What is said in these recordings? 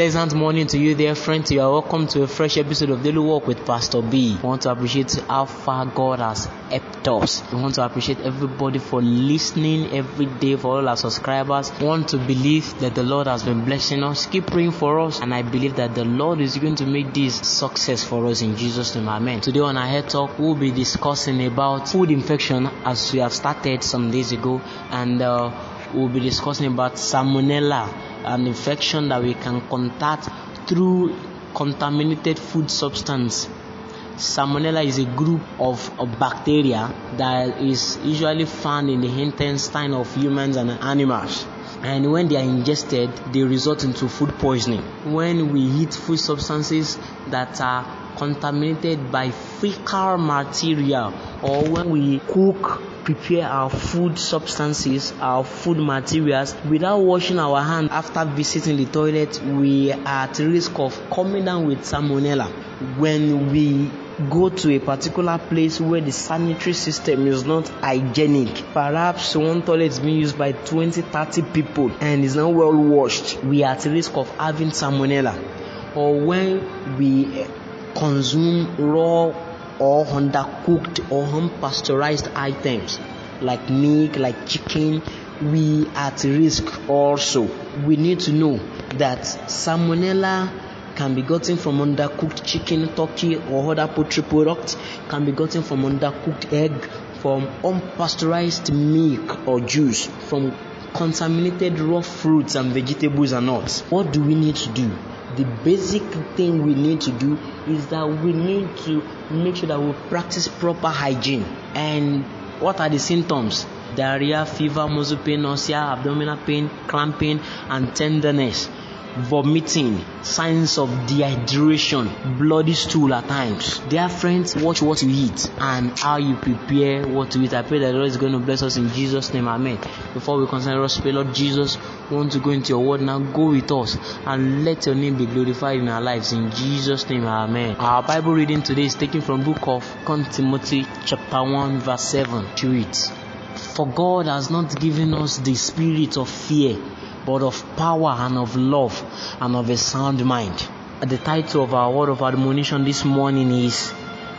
pleasant morning to you, dear friends. You are welcome to a fresh episode of Daily Walk with Pastor B. We want to appreciate how far God has helped us. We want to appreciate everybody for listening every day, for all our subscribers. We want to believe that the Lord has been blessing us. Keep praying for us, and I believe that the Lord is going to make this success for us in Jesus' name. Amen. Today on our head talk, we'll be discussing about food infection as we have started some days ago, and uh, we'll be discussing about salmonella an infection that we can contact through contaminated food substance. Salmonella is a group of, of bacteria that is usually found in the intestine of humans and animals and when they are ingested they result into food poisoning when we eat food substances that are contaminated by fecal material or when we cook prepare our food substances our food materials. Without washing our hands after visiting the toilet we are at risk of coming down with salmonella. When we go to a particular place where the sanitary system is not hygienic perhaps one toilet is being used by 20 30 people and is not well washed we are at risk of having salmonella. Or when we consume raw or undercooked or unpasteurized items like milk like chicken we are at risk also we need to know that salmonella can be gotten from undercooked chicken, turkey, or other poultry products, can be gotten from undercooked egg, from unpasteurized milk or juice, from contaminated raw fruits and vegetables and nuts. What do we need to do? The basic thing we need to do is that we need to make sure that we practice proper hygiene. And what are the symptoms? Diarrhea, fever, muscle pain, nausea, abdominal pain, cramping, and tenderness vomiting, signs of dehydration, bloody stool at times. Dear friends, watch what you eat and how you prepare what to eat. I pray that the Lord is going to bless us in Jesus' name. Amen. Before we consider us, pray, Lord Jesus, we want to go into your word now. Go with us and let your name be glorified in our lives. In Jesus' name, Amen. Our Bible reading today is taken from book of 2 Timothy chapter 1 verse 7 to it. For God has not given us the spirit of fear but of power and of love and of a sound mind. The title of our word of admonition this morning is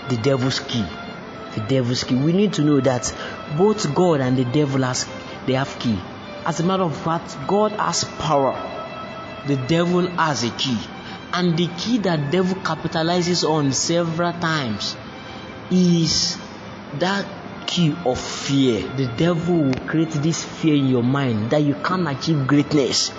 The Devil's Key. The Devil's Key. We need to know that both God and the devil has they have key. As a matter of fact, God has power. The devil has a key. And the key that devil capitalizes on several times is that key of fear. The devil will create this fear in your mind that you can't achieve greatness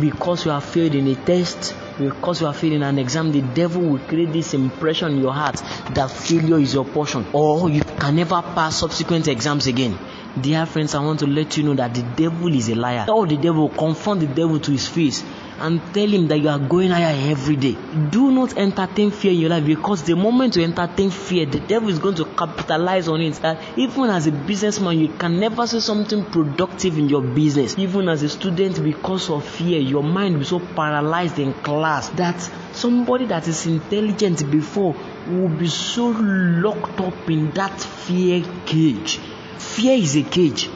because you have failed in a test, because you have failed in an exam. The devil will create this impression in your heart that failure is your portion, or you can never pass subsequent exams again. Dear friends, I want to let you know that the devil is a liar. All the devil confront the devil to his face and tell him that you are going higher every day. Do not entertain fear in your life because the moment you entertain fear, the devil is going to capitalize on it. That even as a businessman, you can never say something productive in your business. Even as a student, because of fear, your mind will be so paralyzed in class that somebody that is intelligent before will be so locked up in that fear cage. Fear is a cage.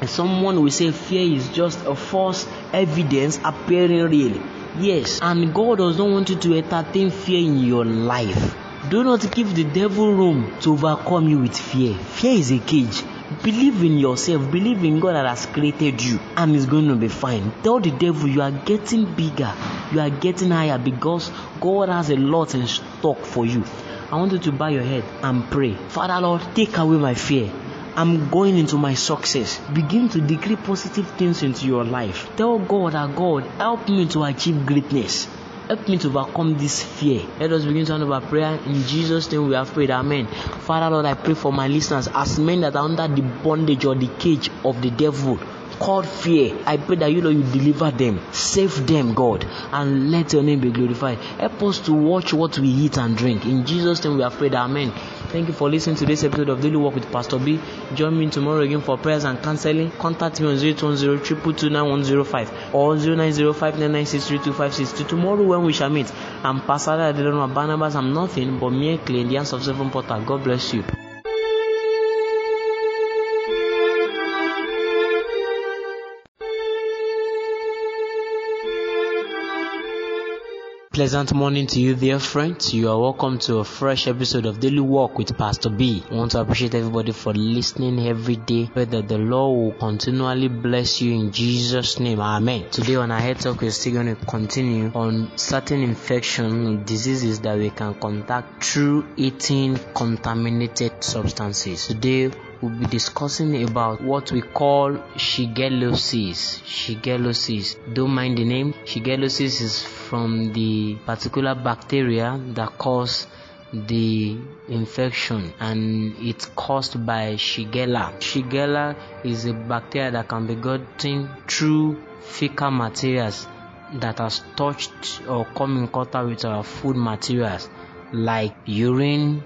And someone will say fear is just a false evidence appearing real. Yes, and God does not want you to entertain fear in your life. Do not give the devil room to overcome you with fear. Fear is a cage. Believe in yourself, believe in God that has created you, and it's going to be fine. Tell the devil you are getting bigger, you are getting higher because God has a lot in stock for you. I want you to bow your head and pray. Father Lord, take away my fear. I'm going into my success. Begin to decree positive things into your life. Tell God that God, help me to achieve greatness. Help me to overcome this fear. Let us begin to hand over prayer. In Jesus' name we have prayed. Amen. Father Lord, I pray for my listeners as men that are under the bondage or the cage of the devil called fear. I pray that you know you deliver them, save them, God, and let your name be glorified. Help us to watch what we eat and drink. In Jesus' name we have prayed. Amen. Thank you for listening to this episode of Daily Walk with Pastor B. Join me tomorrow again for prayers and counseling. Contact me on 0810 222 or 0905 To tomorrow when we shall meet. I'm Pastor Adelano Barnabas. I'm nothing but mere clay the hands of seven potter. God bless you. Pleasant morning to you, dear friends. You are welcome to a fresh episode of Daily Walk with Pastor B. I want to appreciate everybody for listening every day. Pray that the Lord will continually bless you in Jesus' name. Amen. Today on our head talk, we're still going to continue on certain infection diseases that we can contact through eating contaminated substances. Today we'll be discussing about what we call shigellosis. Shigellosis. Don't mind the name. Shigellosis is from the particular bacteria that cause the infection and it's caused by Shigella. Shigella is a bacteria that can be gotten through fecal materials that has touched or come in contact with our food materials like urine,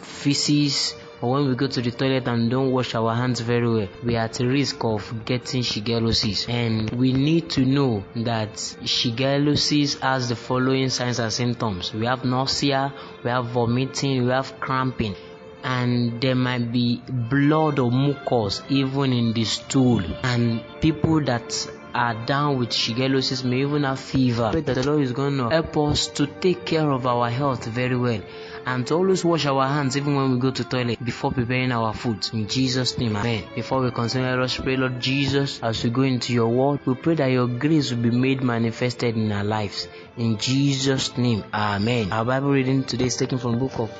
feces, or when we go to the toilet and don't wash our hands very well, we are at risk of getting shigellosis. And we need to know that shigellosis has the following signs and symptoms. We have nausea, we have vomiting, we have cramping, and there might be blood or mucus even in the stool. And people that are down with shigellosis may even have fever. That the Lord is going to help us to take care of our health very well and to always wash our hands even when we go to toilet before preparing our food. In Jesus' name, Amen. Before we continue, let us pray, Lord Jesus, as we go into your word, we pray that your grace will be made manifested in our lives. In Jesus' name, Amen. Our Bible reading today is taken from the book of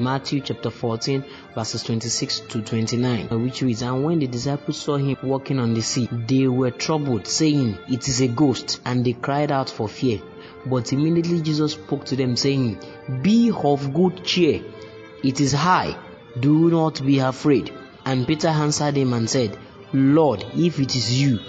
Matthew chapter 14, verses 26 to 29, which reads, And when the disciples saw him walking on the sea, they were troubled, saying, It is a ghost, and they cried out for fear. But immediately Jesus spoke to them, saying, Be of good cheer, it is I, do not be afraid. And Peter answered him and said, Lord, if it is you,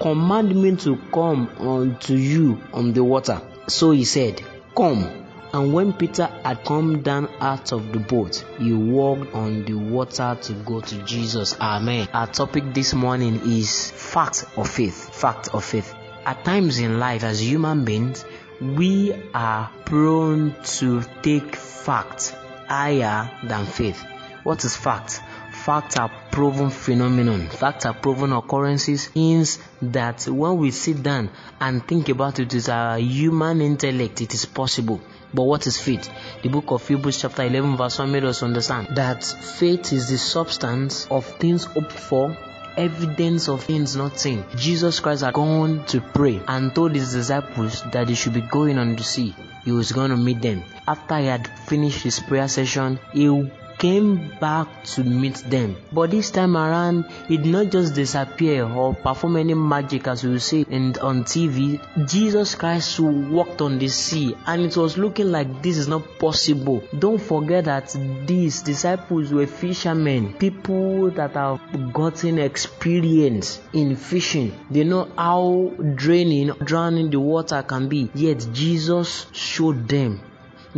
command me to come unto you on the water. So he said, Come. And when Peter had come down out of the boat, he walked on the water to go to Jesus. Amen. Our topic this morning is fact of faith. Fact of faith. At times in life, as human beings, we are prone to take fact higher than faith. What is fact? Facts are proven phenomenon. Facts are proven occurrences means that when we sit down and think about it with our human intellect, it is possible. But what is faith? The book of Hebrews, chapter 11, verse 1 made us understand that faith is the substance of things hoped for, evidence of things not seen. Jesus Christ had gone to pray and told his disciples that they should be going on the sea. He was going to meet them. After he had finished his prayer session, he came back to meet them. But this time around, he did not just disappear or perform any magic as we see in, on TV. Jesus Christ walked on the sea and it was looking like this is not possible. Don't forget that these disciples were fishermen, people that have gotten experience in fishing. They know how draining, drowning the water can be. Yet Jesus showed them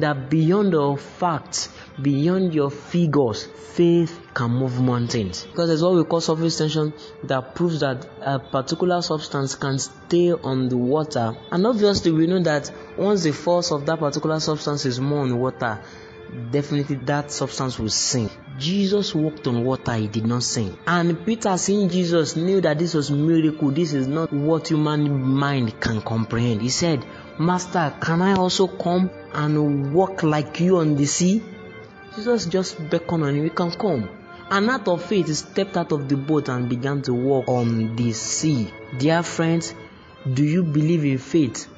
that beyond the facts, beyond your figures, faith can move mountains. Because there's what we call surface tension that proves that a particular substance can stay on the water. And obviously, we know that once the force of that particular substance is more on water, definitely that substance will sink. Jesus walked on water, he did not sink. And Peter, seeing Jesus, knew that this was miracle. This is not what human mind can comprehend. He said, Master, can I also come and walk like you on the sea? Jesus just beckoned on him, you can come. And out of faith, he stepped out of the boat and began to walk on the sea. Dear friends, do you believe in faith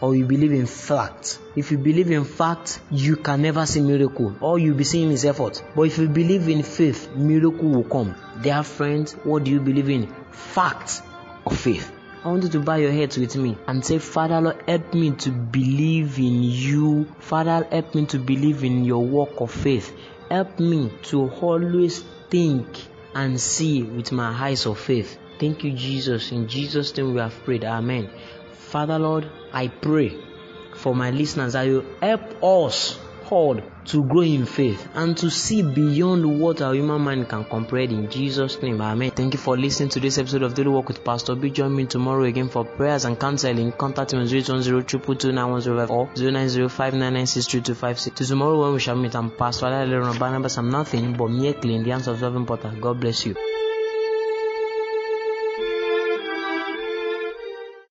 or you believe in fact? If you believe in fact, you can never see miracle. All you'll be seeing is effort. But if you believe in faith, miracle will come. Dear friends, what do you believe in? Fact or faith? I want you to bow your heads with me and say, Father, Lord, help me to believe in you. Father, help me to believe in your work of faith. Help me to always think and see with my eyes of faith. Thank you, Jesus. In Jesus' name we have prayed. Amen. Father, Lord, I pray for my listeners that you help us all to grow in faith and to see beyond what our human mind can comprehend in Jesus' name. Amen. Thank you for listening to this episode of Daily Walk with Pastor B. Join me tomorrow again for prayers and counseling. Contact me on 080 or 0905996325. To tomorrow when we shall meet, I'm Pastor Barnabas. I'm nothing but mere clean the hands of serving potter. God bless you.